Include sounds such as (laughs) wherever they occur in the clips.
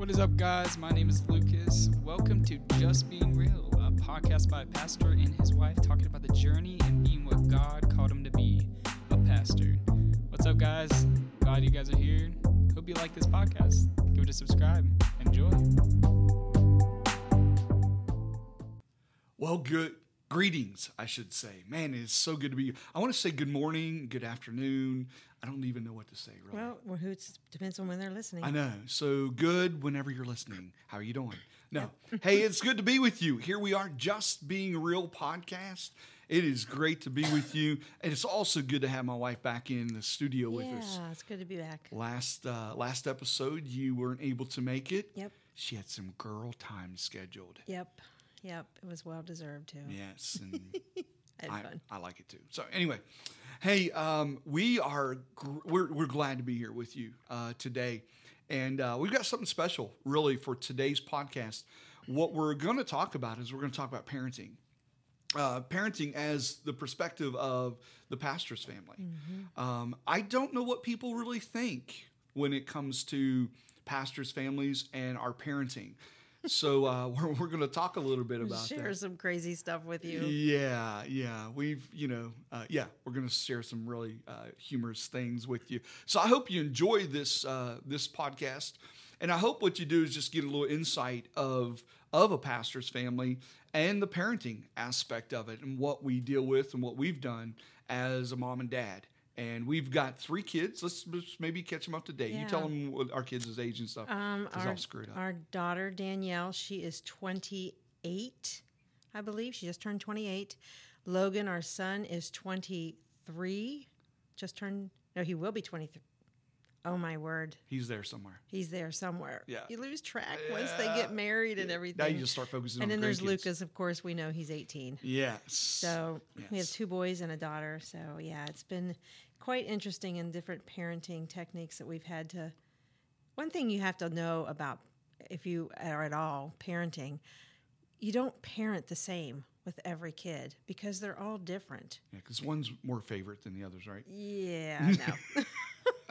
What is up, guys? My name is Lucas. Welcome to Just Being Real, a podcast by a pastor and his wife talking about the journey and being what God called him to be a pastor. What's up, guys? Glad you guys are here. Hope you like this podcast. Give it a subscribe. Enjoy. Well, good greetings, I should say. Man, it is so good to be. Here. I want to say good morning, good afternoon. I don't even know what to say, really. Well, well who depends on when they're listening. I know. So good whenever you're listening. How are you doing? No. hey, it's good to be with you. Here we are, Just Being Real podcast. It is great to be with you. And it's also good to have my wife back in the studio with us. Yeah, it's good to be back. Last uh, last episode, you weren't able to make it. Yep. She had some girl time scheduled. Yep. Yep. It was well deserved too. Yes, and (laughs) I I, fun. I like it too. So anyway, hey, um, we are gr- we're we're glad to be here with you uh, today, and uh, we've got something special really for today's podcast. What we're going to talk about is we're going to talk about parenting. Uh, parenting as the perspective of the pastor's family. Mm-hmm. Um, I don't know what people really think when it comes to pastors' families and our parenting. So uh, (laughs) we're, we're going to talk a little bit about Share that. some crazy stuff with you. Yeah, yeah. We've, you know, uh, yeah, we're going to share some really uh, humorous things with you. So I hope you enjoy this uh, this podcast, and I hope what you do is just get a little insight of of a pastor's family and the parenting aspect of it, and what we deal with, and what we've done as a mom and dad. And we've got three kids. Let's, let's maybe catch them up to date. You tell them what our kids' age and stuff. Um, our, I'll screw it up. our daughter Danielle, she is 28, I believe. She just turned 28. Logan, our son, is 23. Just turned. No, he will be 23. Oh my word, He's there somewhere. he's there somewhere. Yeah. you lose track once they get married and everything. Now you just start focusing and then there's grandkids. Lucas. Of course, we know he's 18. Yes. So we have two boys and a daughter. So yeah, it's been quite interesting in different parenting techniques that we've had to. One thing you have to know about if you are at all parenting, you don't parent the same with every kid because they're all different. Yeah, because one's more favorite than the others, right? Yeah, no.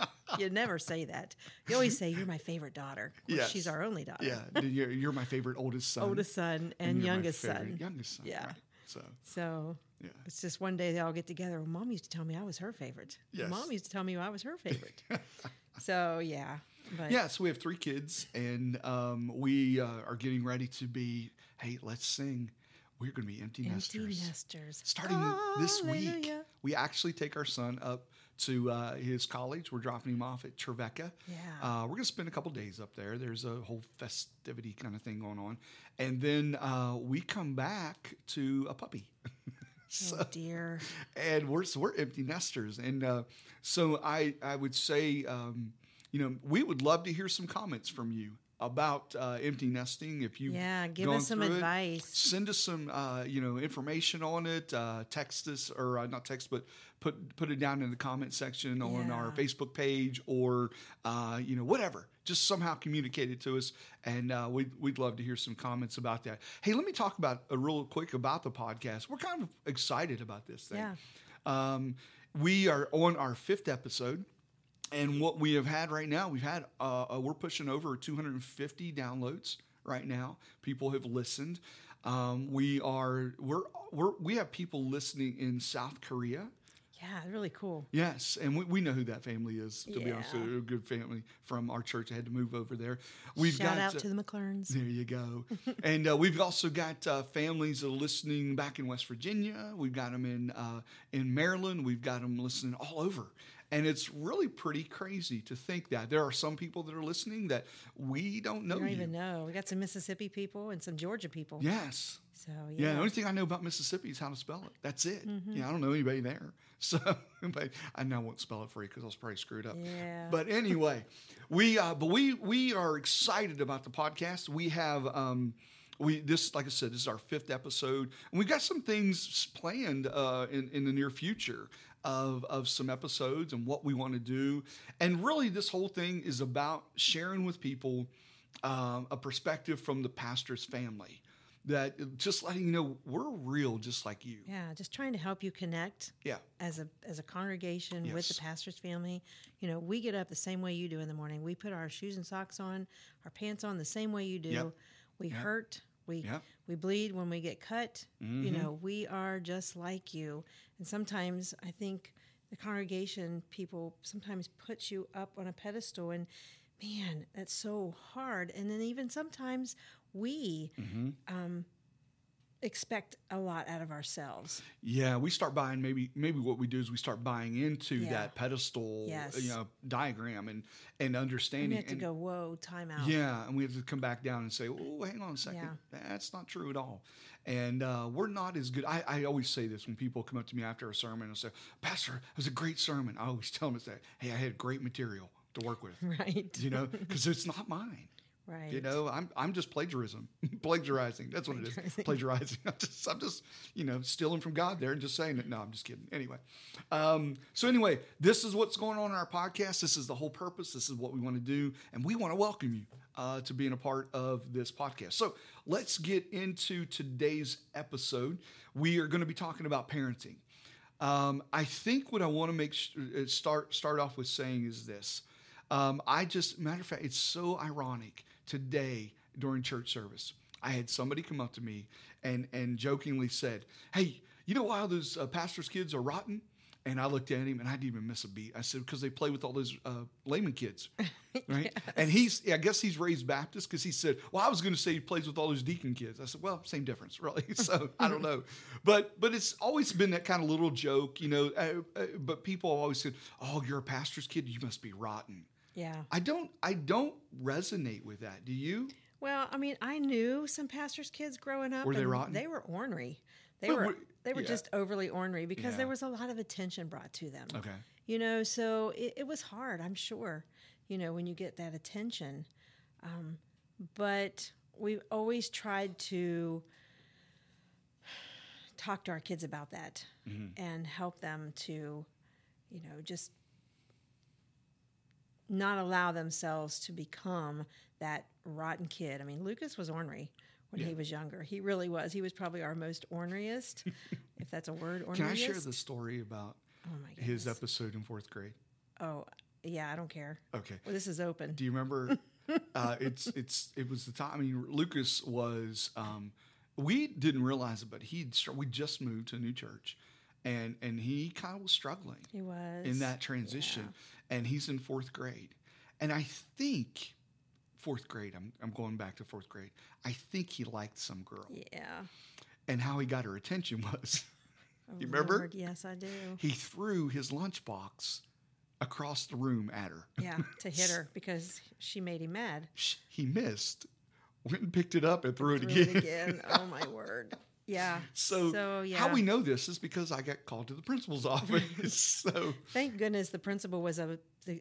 (laughs) you never say that. You always say you're my favorite daughter. Course, Yes. she's our only daughter. Yeah, you're, you're my favorite oldest son. Oldest son and, you're youngest son. Youngest son. Yeah. right. So, So yeah. It's just one day they all get together. Well, mom used to tell me I was her favorite. Yes. Mom used to tell me I was her favorite. (laughs) so yeah, but Yeah, so we have three kids, and um, we uh, are getting ready to be, hey, let's sing. We're going to be empty, empty nesters. nesters. Starting this week, we actually take our son up to uh, his college. We're dropping him off at Trevecca. Yeah. Uh, we're going to spend a couple days up there. There's a whole festivity kind of thing going on. And then uh, we come back to a puppy. (laughs) (laughs) so, Oh dear. and we're so we're empty nesters, and uh, so I I would say um, you know we would love to hear some comments from you about uh, empty nesting. If you Yeah, give us some advice. send us some uh, you know information on it. Uh, text us or uh, not text, but put put it down in the comment section on our Facebook page or uh, you know whatever. Just somehow communicate it to us, and uh, we'd we'd love to hear some comments about that. Hey, let me talk about a real quick about the podcast. We're kind of excited about this thing. Yeah. Um, we are on our fifth episode. And what we have had right now, we've had uh, uh, we're pushing over 250 downloads right now. People have listened. Um, we are we're, we're we have people listening in South Korea. Yeah, really cool. Yes, and we, we know who that family is. To be honest, they're a good family from our church. I had to move over there. We've Shout got out uh, to the McLarns. there you go. (laughs) and uh, we've also got uh, families that are listening back in West Virginia. We've got them in uh, in Maryland. We've got them listening all over. And it's really pretty crazy to think that there are some people that are listening that we don't know You don't you. even know. We got some Mississippi people and some Georgia people. Yes. So Yeah. yeah. Mm-hmm. The only thing I know about Mississippi is how to spell it. That's it. Yeah. I don't know anybody there. (laughs) So, but I now won't spell it for you because I was probably screwed up. Yeah. But anyway, we uh, but we we are excited about the podcast. We have um, we this like I said, this is our fifth episode, and we've got some things planned uh, in in the near future of of some episodes and what we want to do. And really, this whole thing is about sharing with people um, a perspective from the pastor's family. that just letting you know we're real, just like you. Yeah, just trying to help you connect Yeah. as a as a congregation with the pastor's family. You know, we get up the same way you do in the morning. We put our shoes and socks on, our pants on the same way you do. Yep. We Yep. hurt. We Yep. we bleed when we get cut. You Mhm. know, we are just like you. And sometimes I think the congregation people sometimes put you up on a pedestal and man, that's so hard. And then even sometimes we Mm-hmm. um, expect a lot out of ourselves. Yeah, we start buying maybe maybe what we do is we start buying into Yeah. that pedestal Yes. you know diagram and and And understanding we have to and- go, whoa, time out. Yeah, and we have to come back down and say, "Oh, hang on a second, that's not true at all." And uh, we're not as good. I, I always say this when people come up to me after a sermon and say, "Pastor, it was a great sermon." I always tell them, "Say, hey, I had great material to work with." (laughs) Right. You know, because it's not mine. Right. You know, I'm I'm just plagiarism, (laughs) plagiarizing. That's what it is. Plagiarizing. (laughs) I'm just, I'm just, you know, stealing from God there and just saying it. No, I'm just kidding. Anyway, um, so anyway, this is what's going on in our podcast. This is the whole purpose. This is what we want to do, and we want to welcome you uh, to being a part of this podcast. So let's get into today's episode. We are going to be talking about parenting. Um, I think what I want to make sh- uh, start start off with saying is this. Um, I just matter of fact, it's so ironic today during church service. I had somebody come up to me and and jokingly said, "Hey, you know why all those uh, pastors' kids are rotten?" And I looked at him and I didn't even miss a beat. I said, "Because they play with all those uh, layman kids." (laughs) right? And he's, I guess he's raised Baptist because he said, "Well, I was going to say he plays with all those deacon kids." I said, "Well, same difference, really." (laughs) So I don't know, but but it's always been that kind of little joke, you know. Uh, uh, but people always said, "Oh, you're a pastor's kid, you must be rotten." Yeah. I don't, I don't resonate with that. Do you? Well, I mean, I knew some pastors' kids growing up. Were they and rotten? They were ornery. They But were. were- They were yeah. just overly ornery because Yeah. there was a lot of attention brought to them. Okay. You know, so it, it was hard. I'm sure. You know, when you get that attention, um, but we've always tried to talk to our kids about that Mm-hmm. and help them to, you know, just not allow themselves to become that rotten kid. I mean, Lucas was ornery when he was younger. He really was. He was probably our most orneriest, (laughs) if that's a word. Orneriest. Can I share the story about Oh his episode in fourth grade? Oh, yeah. I don't care. Okay. Well, this is open. Do you remember? (laughs) uh, it's it's it was the time. I mean, Lucas was. Um, we didn't realize it, but he we just moved to a new church, and and he kind of was struggling He was in that transition, and he's in fourth grade, and I think fourth grade. I'm I'm going back to fourth grade. I think he liked some girl, Yeah. and how he got her attention was Oh, You remember? Lord, Yes, I do. he threw his lunchbox across the room at her. Yeah, to hit (laughs) her because she made him mad. He missed, went and picked it up and threw it Threw again. it again. (laughs) Oh my word. Yeah. So, So, yeah. how we know this is because I got called to the principal's (laughs) office. so Thank goodness the principal was a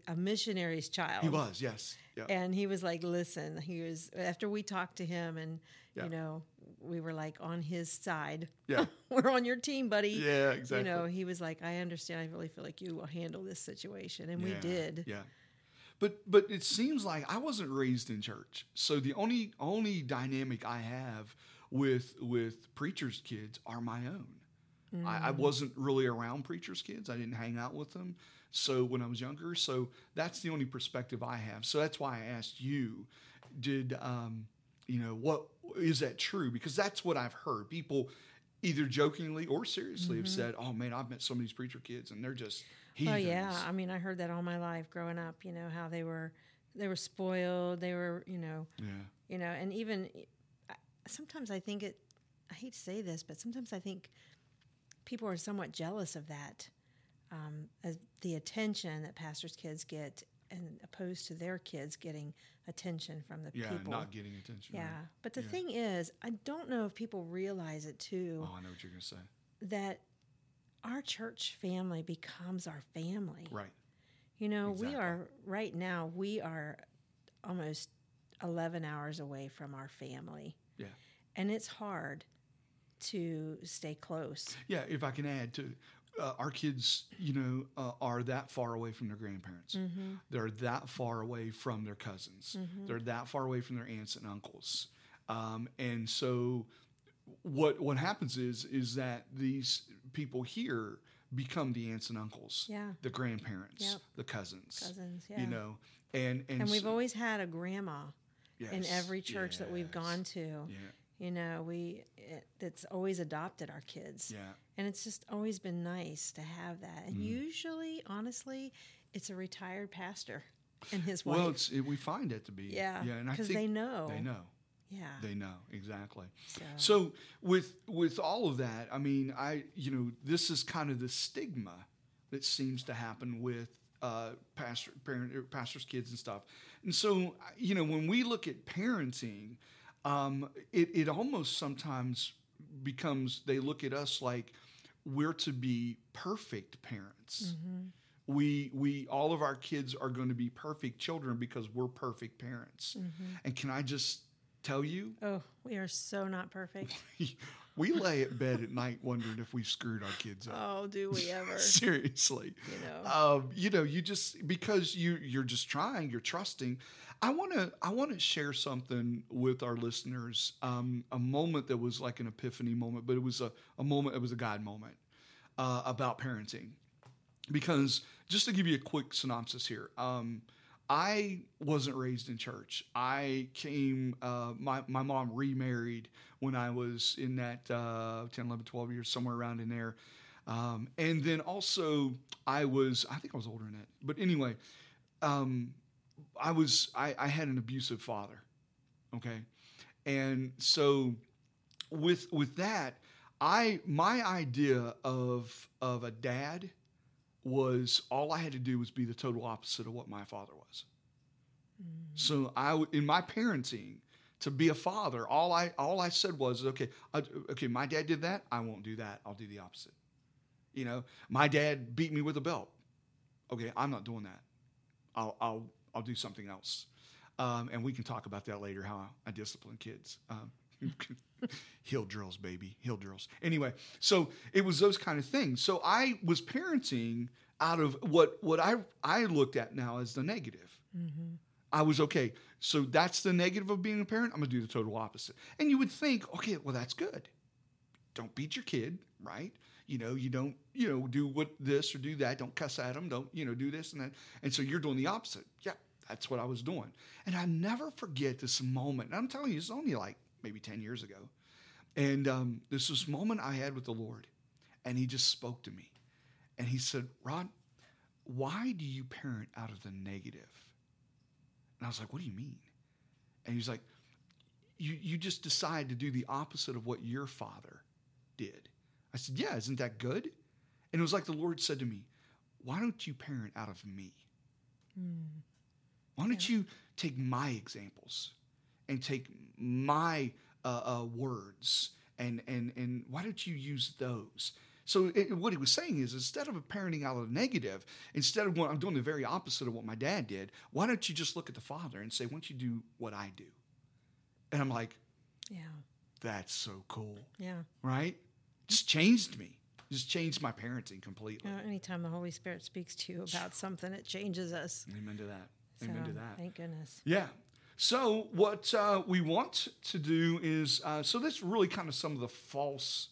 a missionary's child. he was, yes, yeah, And he was like, "Listen, he was." After we talked to him, and Yeah. you know, we were like on his side. yeah, (laughs) we're on your team, buddy. yeah, exactly. You know, he was like, "I understand. I really feel like you will handle this situation," and we did. Yeah. But but it seems like I wasn't raised in church. So the only only dynamic I have with with preachers' kids are my own. I, I wasn't really around preachers' kids. I didn't hang out with them. So when I was younger, so that's the only perspective I have. So that's why I asked you, did um, you know what is that true? Because that's what I've heard. People either jokingly or seriously have said, "Oh man, I've met some of these preacher kids, and they're just Oh heathens." yeah, I mean, I heard that all my life growing up. You know how they were, they were spoiled. They were, you know, yeah. you know, and even sometimes I think it. I hate to say this, but sometimes I think people are somewhat jealous of that, um, as the attention that pastors' kids get, and opposed to their kids getting attention from the Yeah, people. not getting attention. yeah, right. but the Yeah. thing is, I don't know if people realize it too Oh, I know what you're gonna say. that our church family becomes our family. Right. You know, we are right now, we are almost 11 hours away from our family. Yeah. And it's hard to stay close. Yeah. If I can add to, uh, our kids, you know, uh, are that far away from their grandparents. Mm-hmm. They're that far away from their cousins. They're that far away from their aunts and uncles. Um, and so what what happens is is that these people here become the aunts and uncles, Yeah. the grandparents, Yep. the cousins, Cousins, yeah. you know, and and, and we've so- always had a grandma in every church that we've gone to. Yeah, You know, we it, that's always adopted our kids. yeah. And it's just always been nice to have that. Mm. And usually, honestly, it's a retired pastor (laughs) and his wife. Well, it's it, we find it to be yeah, yeah, and I because think they know. they know. Yeah. They know exactly. so, So with with all of that, I mean, I you know this is kind of the stigma that seems to happen with uh, pastor parent pastors' kids and stuff. And so you know when we look at parenting, um, it it almost sometimes becomes they look at us like we're to be perfect parents. We we all of our kids are going to be perfect children because we're perfect parents. And can I just tell you, oh, we are so not perfect. (laughs) we lay at bed at night wondering if we screwed our kids up. oh, do we (laughs) ever? Seriously, You know. um, you know, you just because you you're just trying, you're trusting. I want to I want to share something with our listeners. Um, a moment that was like an epiphany moment, but it was a, a moment. It was a God moment uh, about parenting. Because just to give you a quick synopsis here, um, I wasn't raised in church. I came, uh, my, my mom remarried when I was in that uh, 10, 11, 12 years, somewhere around in there. Um, and then also, I was, I think I was older than that. But anyway, um, I was, I, I had an abusive father. Okay. And so with, with that, I, my idea of, of a dad was all I had to do was be the total opposite of what my father was. So I, in my parenting, to be a father, all I all I said was, okay, I, okay, my dad did that. I won't do that. I'll do the opposite. You know, my dad beat me with a belt. Okay, I'm not doing that. I'll I'll I'll do something else. Um, and we can talk about that later. How I discipline kids. Um, (laughs) hill drills, baby, hill drills. Anyway, so it was those kind of things. So I was parenting out of what what I I looked at now as the negative. Mm-hmm. I was okay. So that's the negative of being a parent. I'm gonna do the total opposite. And you would think, okay, well that's good. Don't beat your kid, right? You know, you don't, you know, do what this or do that. Don't cuss at them. Don't, you know, do this and that. And so you're doing the opposite. Yeah, that's what I was doing. And I never forget this moment. And I'm telling you, it's only like maybe 10 years ago. And um, this was moment I had with the Lord. And he just spoke to me. And he said, Rod, why do you parent out of the negative? And I was like, what do you mean? And he's like, you, you just decide to do the opposite of what your father did. I said, yeah, isn't that good? And it was like the Lord said to me, why don't you parent out of me? Why don't you take my examples and take my uh, uh, words and, and, and why don't you use those? So it, what he was saying is instead of parenting out of the negative, instead of what I'm doing the very opposite of what my dad did, why don't you just look at the father and say, why don't you do what I do? And I'm like, Yeah. that's so cool, Yeah. right? Just changed me. Just changed my parenting completely. You know, anytime the Holy Spirit speaks to you about something, it changes us. Amen to that. So, Amen to that. Thank goodness. Yeah. So what uh, we want to do is uh, so that's really kind of some of the false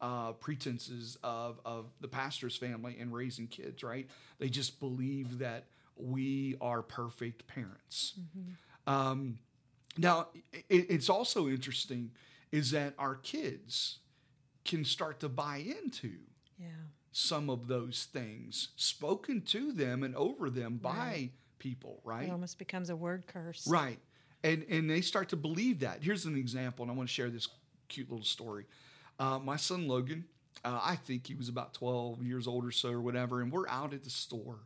uh, pretenses of of the pastor's family and raising kids, right? They just believe that we are perfect parents. Um, now, it, it's also interesting is that our kids can start to buy into Yeah. some of those things spoken to them and over them by Right. People, right? It almost becomes a word curse. Right. And and they start to believe that. Here's an example, and I want to share this cute little story. Uh, my son Logan, uh, I think he was about 12 years old or so or whatever, and we're out at the store.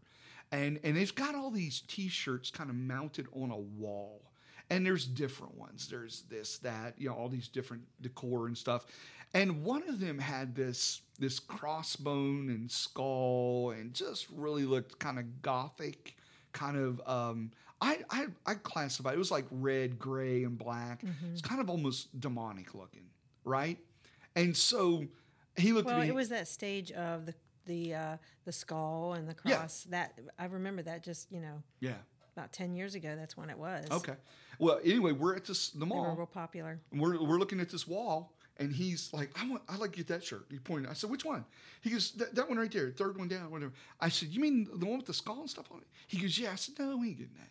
And and they've got all these t-shirts kind of mounted on a wall. And there's different ones. There's this, that, you know, all these different decor and stuff. And one of them had this this crossbone and skull and just really looked kind of gothic, kind of um I, I I classify it was like red, gray, and black. It's kind of almost demonic looking, right? And so he looked Well, at me. it was that stage of the the uh, the skull and the Yeah. cross. That I remember that just you know yeah. about ten years ago. That's when it was. Okay. Well, anyway, we're at this the They were mall. real popular. we're we're looking at this wall, and he's like, I want, I like get that shirt. He pointed. I said, which one? He goes, that, that one right there, third one down, whatever. I said, you mean the one with the skull and stuff on it? He goes, yeah. I said, no, we ain't getting that.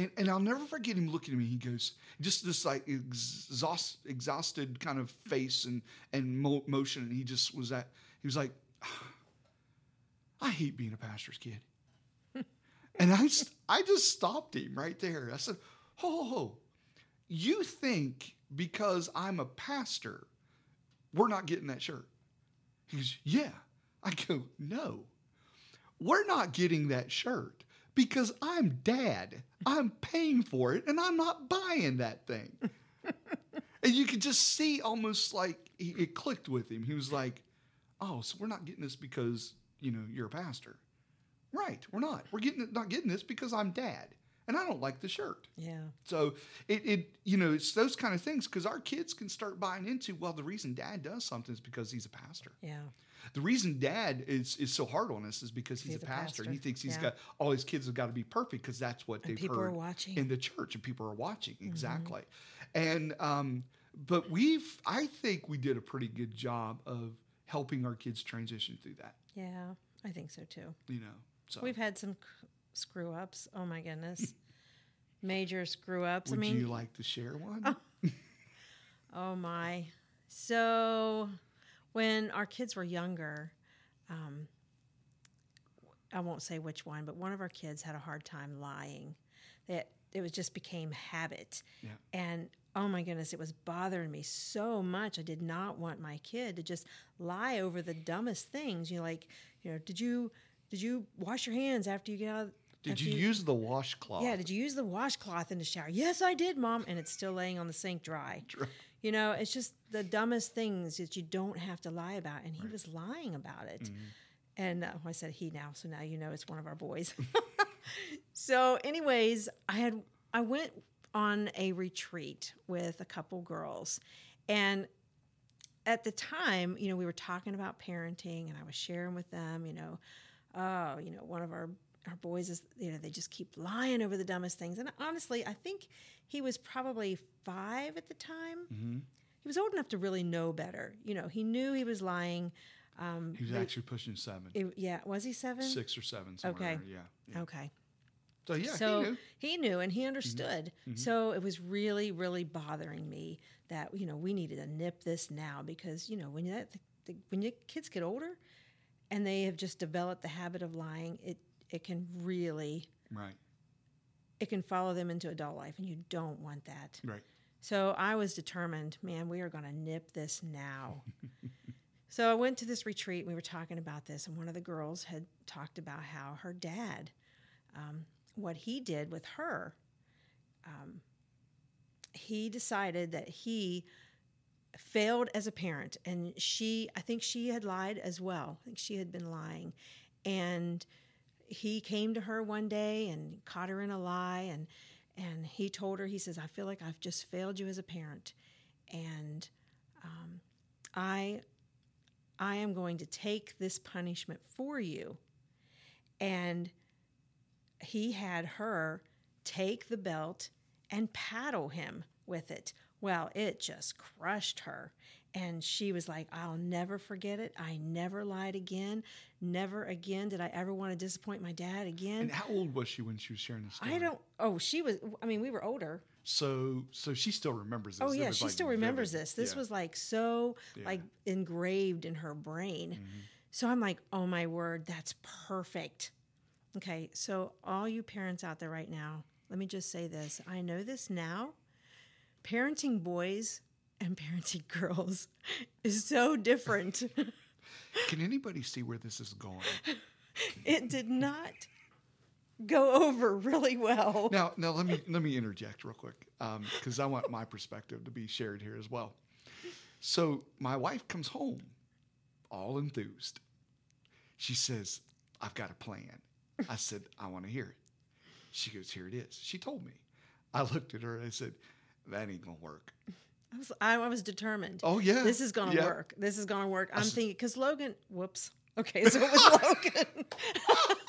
And, and I'll never forget him looking at me. He goes, just this like exhaust, exhausted kind of face and, and mo- motion. And he just was that, he was like, ah, I hate being a pastor's kid. (laughs) and I I just stopped him right there. I said, ho, ho, ho. You think because I'm a pastor, we're not getting that shirt? He goes, yeah. I go, no. We're not getting that shirt because I'm dad. I'm paying for it and I'm not buying that thing. (laughs) and you could just see almost like he, it clicked with him. He was like, oh, so we're not getting this because, you know, you're a pastor. Right, we're not. We're getting not getting this because I'm dad and I don't like the shirt. Yeah. So it, it you know, it's those kind of things because our kids can start buying into, well, the reason dad does something is because he's a pastor. Yeah. The reason dad is is so hard on us is because he's, He's a a pastor, and he thinks he's Yeah. got all his kids have got to be perfect because that's what And they've people heard are watching. in the church, and people are watching Mm-hmm. exactly. And um, but we've I think we did a pretty good job of helping our kids transition through that. Yeah. I think so too. You know, so We've had some screw ups. Oh my goodness. Major screw ups. I would mean, you like to share one? (laughs) Oh my. So when our kids were younger, um, I won't say which one, but one of our kids had a hard time lying. That it was just became habit. Yeah. And oh my goodness, it was bothering me so much. I did not want my kid to just lie over the dumbest things. You know, like, you know, did you did you wash your hands after you get out? Did after you use the washcloth? yeah, did you use the washcloth in the shower? Yes, I did, mom. And it's still laying on the sink dry. (laughs) You know, it's just the dumbest things that you don't have to lie about. And he was lying about it. Mm-hmm. And uh, I said he now, so now you know it's one of our boys. (laughs) so, anyways, I had I went on a retreat with a couple girls, and at the time, you know, we were talking about parenting, and I was sharing with them, you know, oh, you know, one of our our boys is, you know, they just keep lying over the dumbest things. And honestly, I think he was probably five at the time. Mm-hmm. He was old enough to really know better. You know, he knew he was lying. Um, He was actually pushing seven, it- yeah, was he seven? six or seven. Somewhere Okay. Yeah. yeah. Okay. So yeah, so he knew. he knew and he understood. So it was really, really bothering me that you know we needed to nip this now because you know when the, when your kids get older and they have just developed the habit of lying, it it can really Right. it can follow them into adult life, and you don't want that. Right. So I was determined, man, we are going to nip this now. (laughs) so I went to this retreat. And we were talking about this, and one of the girls had talked about how her dad, um, what he did with her. Um, he decided that he failed as a parent, and she, I think she had lied as well. I think she had been lying, and he came to her one day and caught her in a lie, and and he told her, he says, I feel like I've just failed you as a parent, and um, I I am going to take this punishment for you. And he had her take the belt and paddle him with it. Well, it just crushed her. And she was like, I'll never forget it. I never lied again. Never again did I ever want to disappoint my dad again. And how old was she when she was sharing this story? I don't, oh, she was, I mean, we were older. So, so she still remembers this. Oh yeah, she like, still remembers vivid. this. This Yeah. was like so Yeah. like engraved in her brain. Mm-hmm. So I'm like, "Oh my word, that's perfect." Okay, so all you parents out there right now, let me just say this. I know this now. Parenting boys and parenting (laughs) girls is so different. (laughs) Can anybody see where this is going? (laughs) it did not go over really well. now, now let me let me interject real quick um, because I want my perspective to be shared here as well. So my wife comes home, all enthused. She says, "I've got a plan." I said, "I want to hear it." She goes, "Here it is." She told me. I looked at her and I said, "That ain't gonna work." I was, I, I was determined. Oh yeah, this is gonna Yeah. work. This is gonna work. I'm thinking because Logan. Whoops. Okay, so it was (laughs) Logan. (laughs)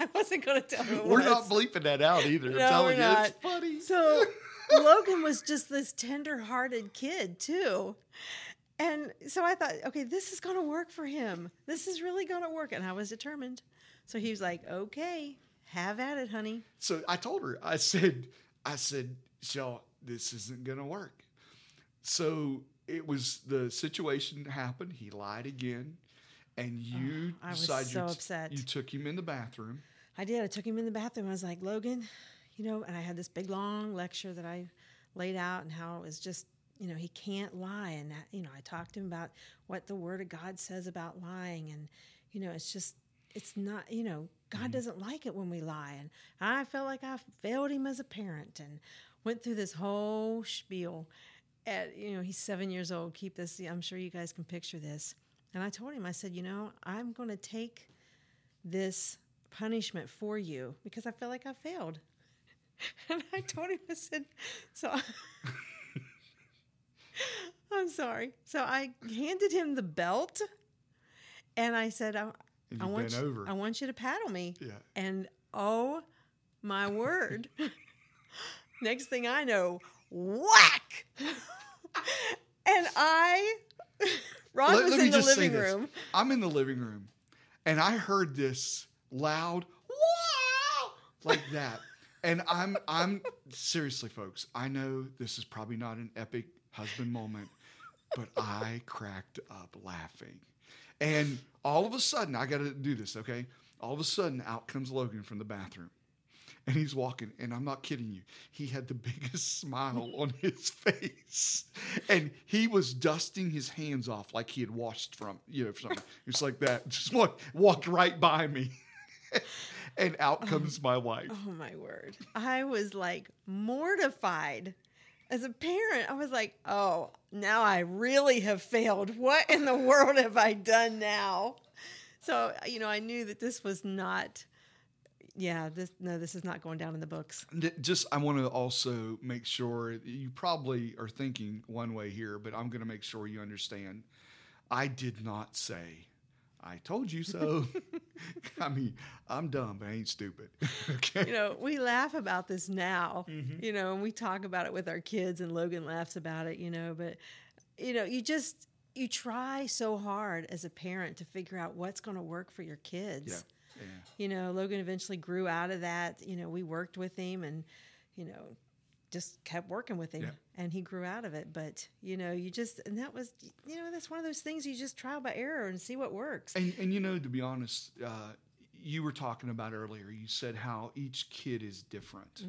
I wasn't gonna tell We're was. not bleeping that out either. I'm No, telling we're you, not. it's funny. So (laughs) Logan was just this tender-hearted kid too. And so I thought, okay, this is going to work for him. This is really going to work. And I was determined. So he was like, okay, have at it, honey. So I told her, I said, I said, Shell, this isn't gonna work. So it was the situation happened. He lied again, and you I was decided so you, upset. you took him in the bathroom. I did. I took him in the bathroom. I was like, Logan, you know, and I had this big long lecture that I laid out and how it was just, you know, he can't lie. And, that, you know, I talked to him about what the Word of God says about lying. And, you know, it's just, it's not, you know, God mm-hmm. doesn't like it when we lie. And I felt like I failed him as a parent and went through this whole spiel. At, you know, he's seven years old. Keep this, I'm sure you guys can picture this. And I told him, I said, you know, I'm going to take this punishment for you because I feel like I failed. (laughs) And I told him, I said, so (laughs) I'm sorry. So I handed him the belt and I said, I, I want you, over. I want you to paddle me. Yeah. And oh my word. (laughs) Next thing I know, whack. and I Ron Let- was let in the living this. room. I'm in the living room, and I heard this loud wow like that, and I'm I'm seriously, folks. I know this is probably not an epic husband moment, but I cracked up laughing, and all of a sudden I got to do this. Okay, all of a sudden out comes Logan from the bathroom. And he's walking, and I'm not kidding you. He had the (laughs) biggest smile on his face, and he was dusting his hands off like he had washed from, you know, something. It's like that. (laughs) Just walk, walked right by me, (laughs) and out oh, comes my wife. Oh my word. I was like mortified. As a parent, I was like, oh, now I really have failed. What in the world have I done now? So, you know, I knew that this was not, yeah, this, no, this is not going down in the books. Just, I want to also make sure you probably are thinking one way here, but I'm going to make sure you understand. I did not say, I told you so. (laughs) (laughs) I mean, I'm dumb, but I ain't stupid. (laughs) okay. You know, we laugh about this now, mm-hmm. you know, and we talk about it with our kids, and Logan laughs about it, you know, but, you know, you just, you try so hard as a parent to figure out what's going to work for your kids. Yeah. Yeah. you know, Logan eventually grew out of that. You know, we worked with him and, you know, just kept working with him Yeah. and he grew out of it. But, you know, you just, and that was, you know, that's one of those things you just trial by error and see what works. And, and you know, to be honest, uh, you were talking about earlier. You said how each kid is different,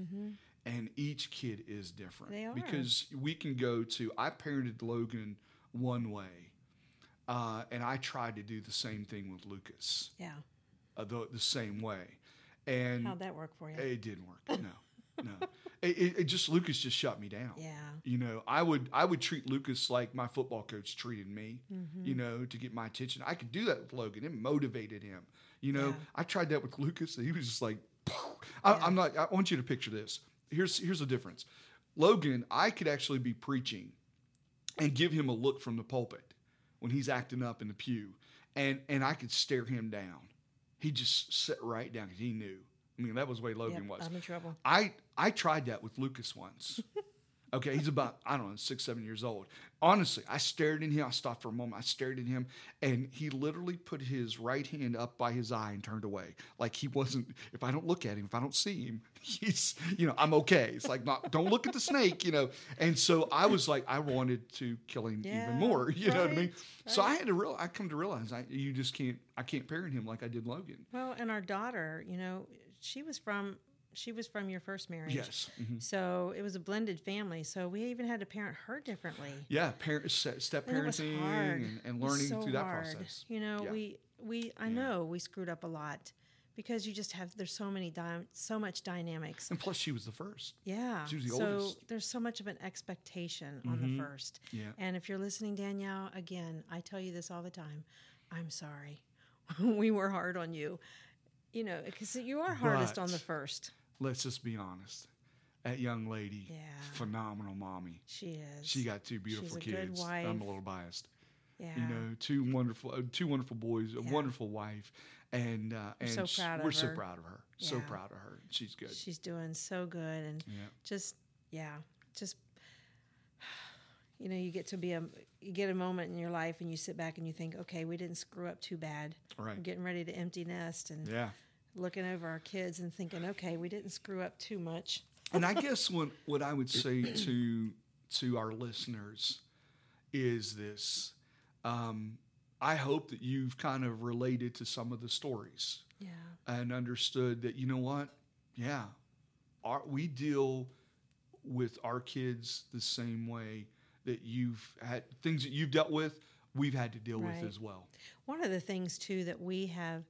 and each kid is different. Mm-hmm. They are. because we can go to. I parented Logan one way, uh, and I tried to do the same thing with Lucas, yeah. Uh, the, the same way, and How'd that work for you? it didn't work. No, no. (laughs) It, it, it just Lucas just shut me down. Yeah. You know, I would I would treat Lucas like my football coach treated me. Mm-hmm. You know, to get my attention. I could do that with Logan. It motivated him. You know, Yeah. I tried that with Lucas. And he was just like, I, I'm not. I want you to picture this. Here's here's the difference. Logan, I could actually be preaching and give him a look from the pulpit when he's acting up in the pew, and and I could stare him down. He just sat right down because he knew. I mean, that was the way Logan Yep, was. I'm in trouble. I I tried that with Lucas once. (laughs) Okay, he's about I don't know six seven years old. Honestly, I stared at him. I stopped for a moment. I stared at him, and he literally put his right hand up by his eye and turned away, like he wasn't. If I don't look at him, if I don't see him, (laughs) he's you know I'm okay. It's like not don't look at the snake, you know. And so I was like I wanted to kill him Yeah, even more. (laughs) You know what I mean? right, So I had to real. I come to realize I you just can't. I can't parent him like I did Logan. Well, and our daughter, you know, she was from, she was from your first marriage. Yes. Mhm. So it was a blended family. So we even had to parent her differently. Yeah, parent, step And parenting and, and learning so through that hard. process. You know, Yeah. we we I Yeah. know we screwed up a lot because you just have there's so many so much dynamics. And plus, she was the first. Yeah. She was the so oldest. Mm-hmm. there's so much of an expectation on the first. Yeah. And if you're listening, Danielle, again, I tell you this all the time. I'm sorry. (laughs) we were hard on you. You know, because you are hardest on the first. Let's just be honest. That young lady, Yeah. phenomenal mommy. She is. She got two beautiful kids. I'm a little biased. yeah. You know, two wonderful, uh, two wonderful boys, a wonderful wife, and uh, and so sh- proud of we're so proud of her. So proud of her. She's good. She's doing so good and yeah. just yeah just (sighs) you know you get to be a you get a moment in your life and you sit back and you think okay we didn't screw up too bad Right. we're getting ready to empty nest and Yeah. Looking over our kids and thinking okay we didn't screw up too much and I guess what what I would say to to our listeners is this: um, I hope that you've kind of related to some of the stories yeah and understood that you know what, yeah, our, we deal with our kids the same way that you've had things that you've dealt with. We've had to deal Right. with as well. One of the things too that we have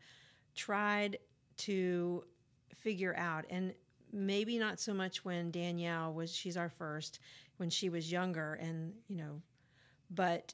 tried to figure out, and maybe not so much when Danielle was she's our first, when she was younger, and you know, but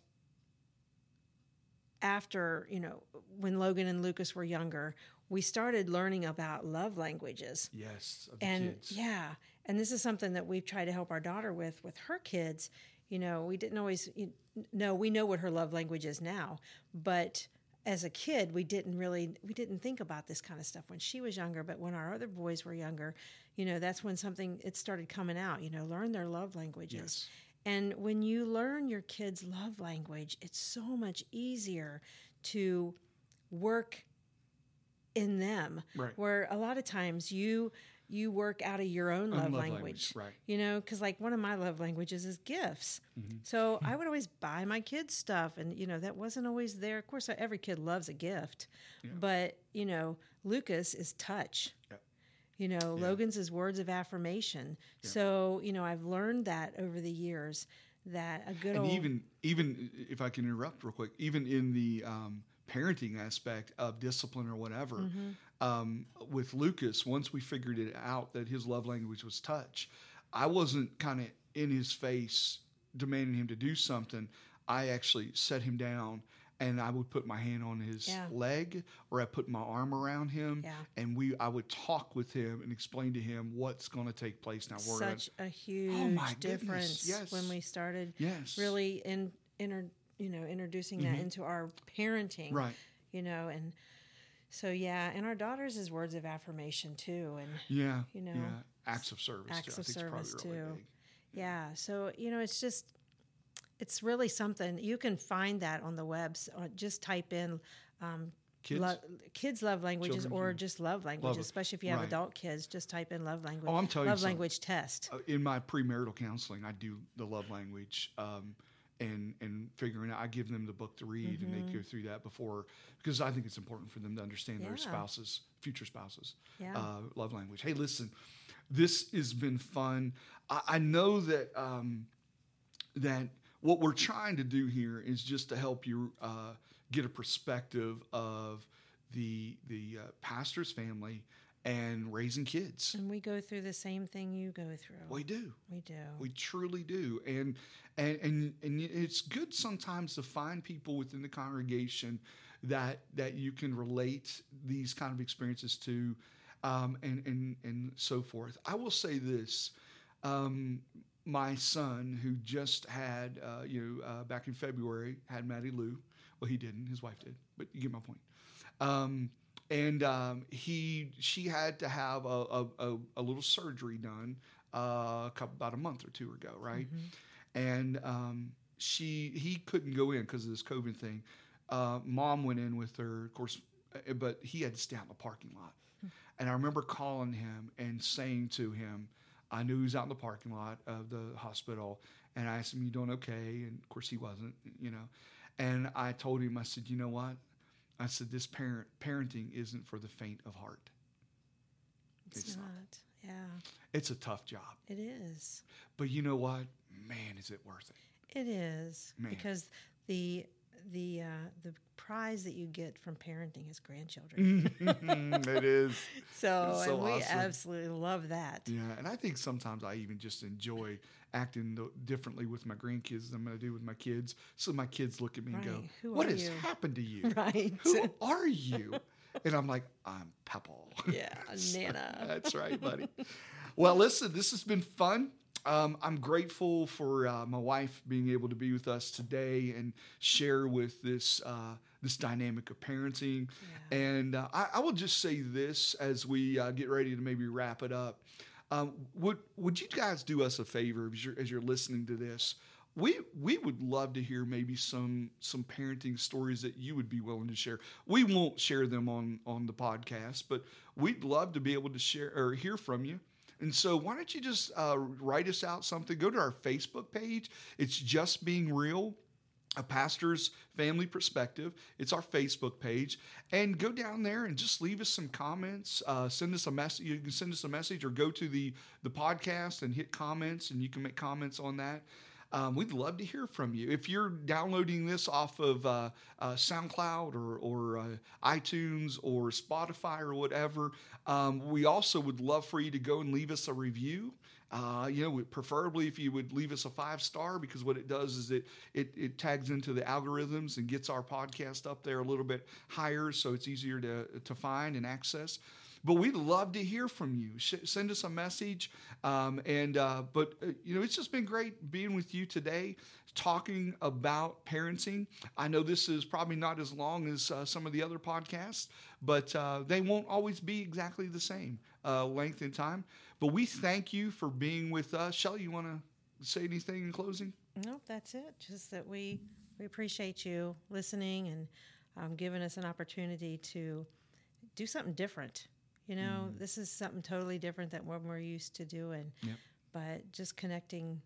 after you know when Logan and Lucas were younger, we started learning about love languages. Yes, of the and kids. yeah and this is something that we've tried to help our daughter with with her kids. You know we didn't always you know we know what her love language is now but as a kid we didn't really we didn't think about this kind of stuff when she was younger but when our other boys were younger you know that's when something it started coming out you know learn their love languages Yes. and when you learn your kids love language it's so much easier to work in them Right. where a lot of times you you work out of your own love, love language, language, right. you know because like one of my love languages is gifts Mm-hmm. so i would always buy my kids stuff and you know that wasn't always there of course every kid loves a gift but you know lucas is touch Yep. you know logan's is words of affirmation so you know i've learned that over the years that a good and old even even if I can interrupt real quick, even in the um, parenting aspect of discipline or whatever, Mm-hmm. Um, with Lucas, once we figured it out that his love language was touch, I wasn't kind of in his face demanding him to do something. I actually set him down. And I would put my hand on his Yeah. leg, or I put my arm around him, Yeah. and we I would talk with him and explain to him what's going to take place. Now we're gonna- such a huge Oh difference yes. when we started Yes. really in inter, you know introducing that into our parenting Mm-hmm. right. you know and so yeah and our daughters is words of affirmation too and Yeah, you know, yeah. acts of service. acts too. Of think it's probably service, too. big. yeah so you know it's just it's really something you can find that on the webs uh, just type in um, Kids? lo- kids love languages Children, or yeah. just love languages it. especially if you have Right. adult kids just type in love language Oh, I'm telling you love language test Uh, in my premarital counseling, I do the love language, um, and and figuring out. I give them the book to read, and they go through that before because I think it's important for them to understand their spouses, future spouses, Yeah. uh, love language. Hey, listen, this has been fun. I, I know that um, that what we're trying to do here is just to help you uh, get a perspective of the the uh, pastor's family and raising kids. and we go through the same thing you go through We do. we do We truly do, and and and and it's good sometimes to find people within the congregation that that you can relate these kind of experiences to, um, and and and so forth. I will say this. Um, my son, who just had, uh, you know, uh, back in February, had Maddie Lou. Well, he didn't. His wife did, but you get my point. Um, and um, he, she had to have a, a, a, a little surgery done uh, a couple, about a month or two ago, right? And um, she, he couldn't go in because of this COVID thing. Uh, mom went in with her, of course, uh, but he had to stay out in the parking lot. And I remember calling him and saying to him, I knew he was out in the parking lot of the hospital, and I asked him, "You doing okay?" And of course, he wasn't, you know. And I told him, I said, "You know what?" I said, "This parent parenting isn't for the faint of heart. it's, It's not. not. yeah It's a tough job, it is but you know what? Man, is it worth it? It is Man. because the the uh, the prize that you get from parenting is grandchildren. (laughs) it is. so, so and we awesome. absolutely love that. Yeah, and I think sometimes I even just enjoy acting differently with my grandkids than I'm going to do with my kids. So my kids look at me and go, Who "What has you?" happened to you? (laughs) Right. Who are you?" And I'm like, "I'm Papa." Yeah, (laughs) Nana. That's right, buddy. Well, listen, this has been fun. Um, I'm grateful for uh, my wife being able to be with us today and share with this uh, this dynamic of parenting. And uh, I, I will just say this as we uh, get ready to maybe wrap it up. Um, would would you guys do us a favor as you're, as you're listening to this? We we would love to hear maybe some some parenting stories that you would be willing to share. We won't share them on on the podcast, but we'd love to be able to share or hear from you. And so, why don't you just uh, write us out something? Go to our Facebook page. It's just being real a pastor's family perspective. It's our Facebook page, and go down there and just leave us some comments. Uh, send us a message. You can send us a message, or go to the the podcast and hit comments, and you can make comments on that. Um, we'd love to hear from you. If you're downloading this off of uh, uh, SoundCloud or, or uh, iTunes or Spotify or whatever, um, we also would love for you to go and leave us a review. Uh, you know, preferably if you would leave us a five star because what it does is it, it it tags into the algorithms and gets our podcast up there a little bit higher, so it's easier to to find and access. But we'd love to hear from you. Sh- send us a message. Um, and uh, but uh, you know, it's just been great being with you today, talking about parenting. I know this is probably not as long as uh, some of the other podcasts, but uh, they won't always be exactly the same uh, length and time. But we thank you for being with us. Shelley, you want to say anything in closing? No, that's it. Just that we we appreciate you listening and um, giving us an opportunity to do something different. You know, mm. this is something totally different than what we're used to doing. Yep. But just connecting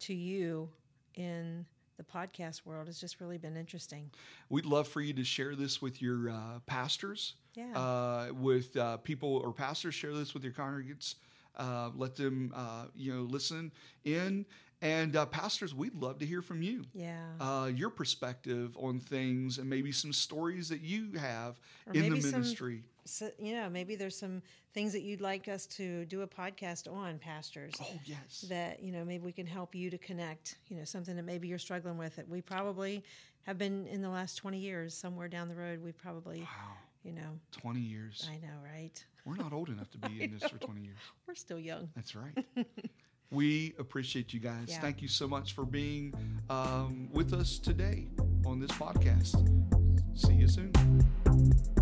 to you in the podcast world has just really been interesting. We'd love for you to share this with your uh, pastors, yeah. uh, with uh, people or pastors. Share this with your congregants. Uh, let them, uh, you know, listen in. And uh, pastors, we'd love to hear from you. Yeah. your perspective on things and maybe some stories that you have or in the ministry. Some- so, you know, maybe there's some things that you'd like us to do a podcast on, pastors. Oh, yes. That, you know, maybe we can help you to connect, you know, something that maybe you're struggling with that we probably have been in the last 20 years, somewhere down the road, we probably, wow. you know. 20 years. I know, right? We're not old enough to be (laughs) in this for 20 years. We're still young. That's right. (laughs) we appreciate you guys. Yeah. Thank you so much for being um, with us today on this podcast. See you soon.